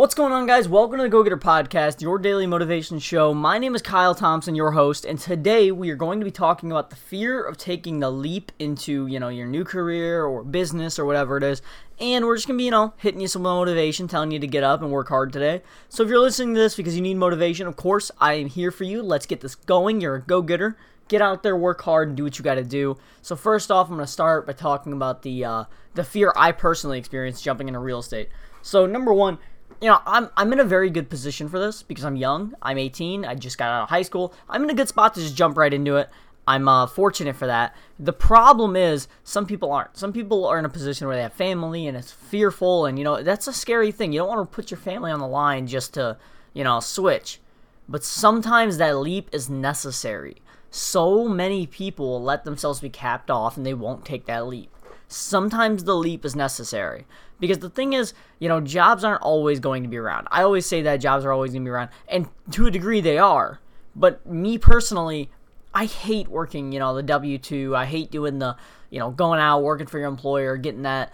What's going on, guys? Welcome to the Go Getter Podcast, your daily motivation show. My name is Kyle Thompson, your host, and today we are going to be talking about the fear of taking the leap into, you know, your new career or business or whatever it is. And we're just gonna be, you know, hitting you some motivation, telling you to get up and work hard today. So if you're listening to this because you need motivation, of course, I am here for you. Let's get this going. You're a go getter. Get out there, work hard, and do what you got to do. So first off, I'm gonna start by talking about the uh, the fear I personally experienced jumping into real estate. So number one, you know, I'm I'm in a very good position for this because I'm young. I'm 18. I just got out of high school. I'm in a good spot to just jump right into it. I'm uh, fortunate for that. The problem is some people aren't. Some people are in a position where they have family and it's fearful, and you know that's a scary thing. You don't want to put your family on the line just to you know switch. But sometimes that leap is necessary. So many people let themselves be capped off and they won't take that leap sometimes the leap is necessary. Because the thing is, you know, jobs aren't always going to be around. I always say that jobs are always going to be around, and to a degree they are. But me personally, I hate working, you know, the W 2. I hate doing the, you know, going out, working for your employer, getting that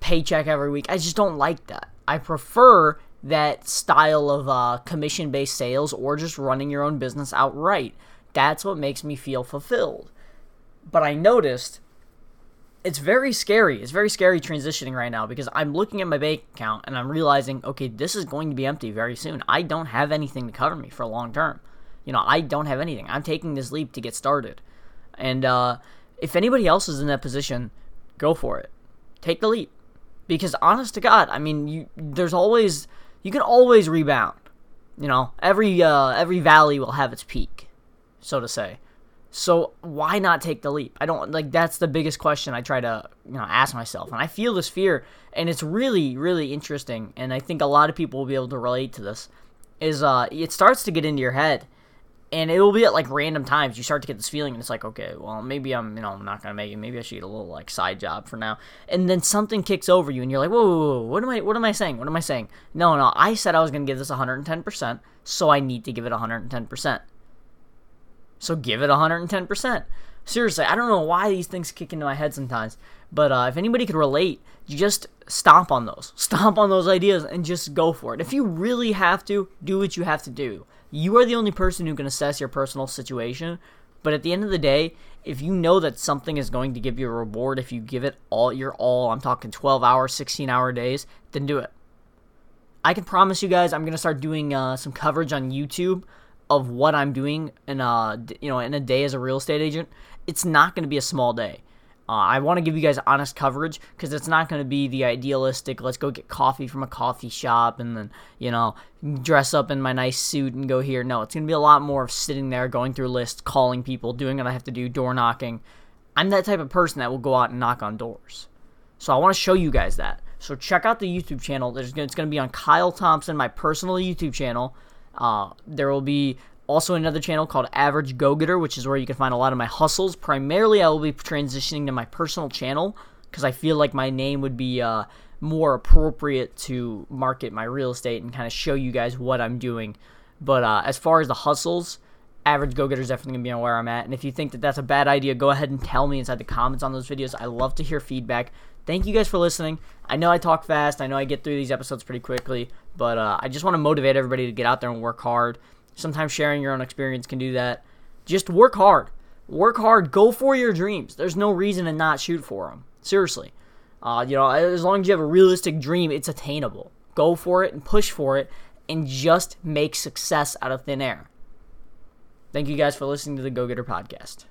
paycheck every week. I just don't like that. I prefer that style of uh, commission based sales or just running your own business outright. That's what makes me feel fulfilled. But I noticed it's very scary. It's very scary transitioning right now because I'm looking at my bank account and I'm realizing, okay, this is going to be empty very soon. I don't have anything to cover me for long term. You know, I don't have anything. I'm taking this leap to get started. And uh, if anybody else is in that position, go for it. Take the leap. Because honest to God, I mean, you there's always you can always rebound. You know, every uh, every valley will have its peak, so to say. So why not take the leap? I don't like that's the biggest question I try to you know ask myself, and I feel this fear, and it's really really interesting, and I think a lot of people will be able to relate to this. Is uh, it starts to get into your head, and it will be at like random times you start to get this feeling, and it's like okay, well maybe I'm you know I'm not gonna make it, maybe I should get a little like side job for now, and then something kicks over you, and you're like whoa, whoa, whoa what am I what am I saying? What am I saying? No no, I said I was gonna give this 110 percent, so I need to give it 110 percent so give it 110%. Seriously, I don't know why these things kick into my head sometimes. But uh, if anybody could relate, just stomp on those. Stomp on those ideas and just go for it. If you really have to, do what you have to do. You are the only person who can assess your personal situation. But at the end of the day, if you know that something is going to give you a reward, if you give it all your all, I'm talking 12 hour, 16 hour days, then do it. I can promise you guys, I'm going to start doing uh, some coverage on YouTube of what I'm doing in a you know in a day as a real estate agent, it's not going to be a small day. Uh, I want to give you guys honest coverage because it's not going to be the idealistic. Let's go get coffee from a coffee shop and then you know dress up in my nice suit and go here. No, it's going to be a lot more of sitting there, going through lists, calling people, doing what I have to do, door knocking. I'm that type of person that will go out and knock on doors. So I want to show you guys that. So check out the YouTube channel. It's going to be on Kyle Thompson, my personal YouTube channel. Uh, there will be also another channel called Average Go Getter, which is where you can find a lot of my hustles. Primarily, I will be transitioning to my personal channel because I feel like my name would be uh, more appropriate to market my real estate and kind of show you guys what I'm doing. But uh, as far as the hustles, Average Go Getter is definitely going to be on where I'm at. And if you think that that's a bad idea, go ahead and tell me inside the comments on those videos. I love to hear feedback. Thank you guys for listening. I know I talk fast. I know I get through these episodes pretty quickly. But uh, I just want to motivate everybody to get out there and work hard. Sometimes sharing your own experience can do that. Just work hard. Work hard. Go for your dreams. There's no reason to not shoot for them. Seriously. Uh, you know, as long as you have a realistic dream, it's attainable. Go for it and push for it and just make success out of thin air. Thank you guys for listening to the Go Getter Podcast.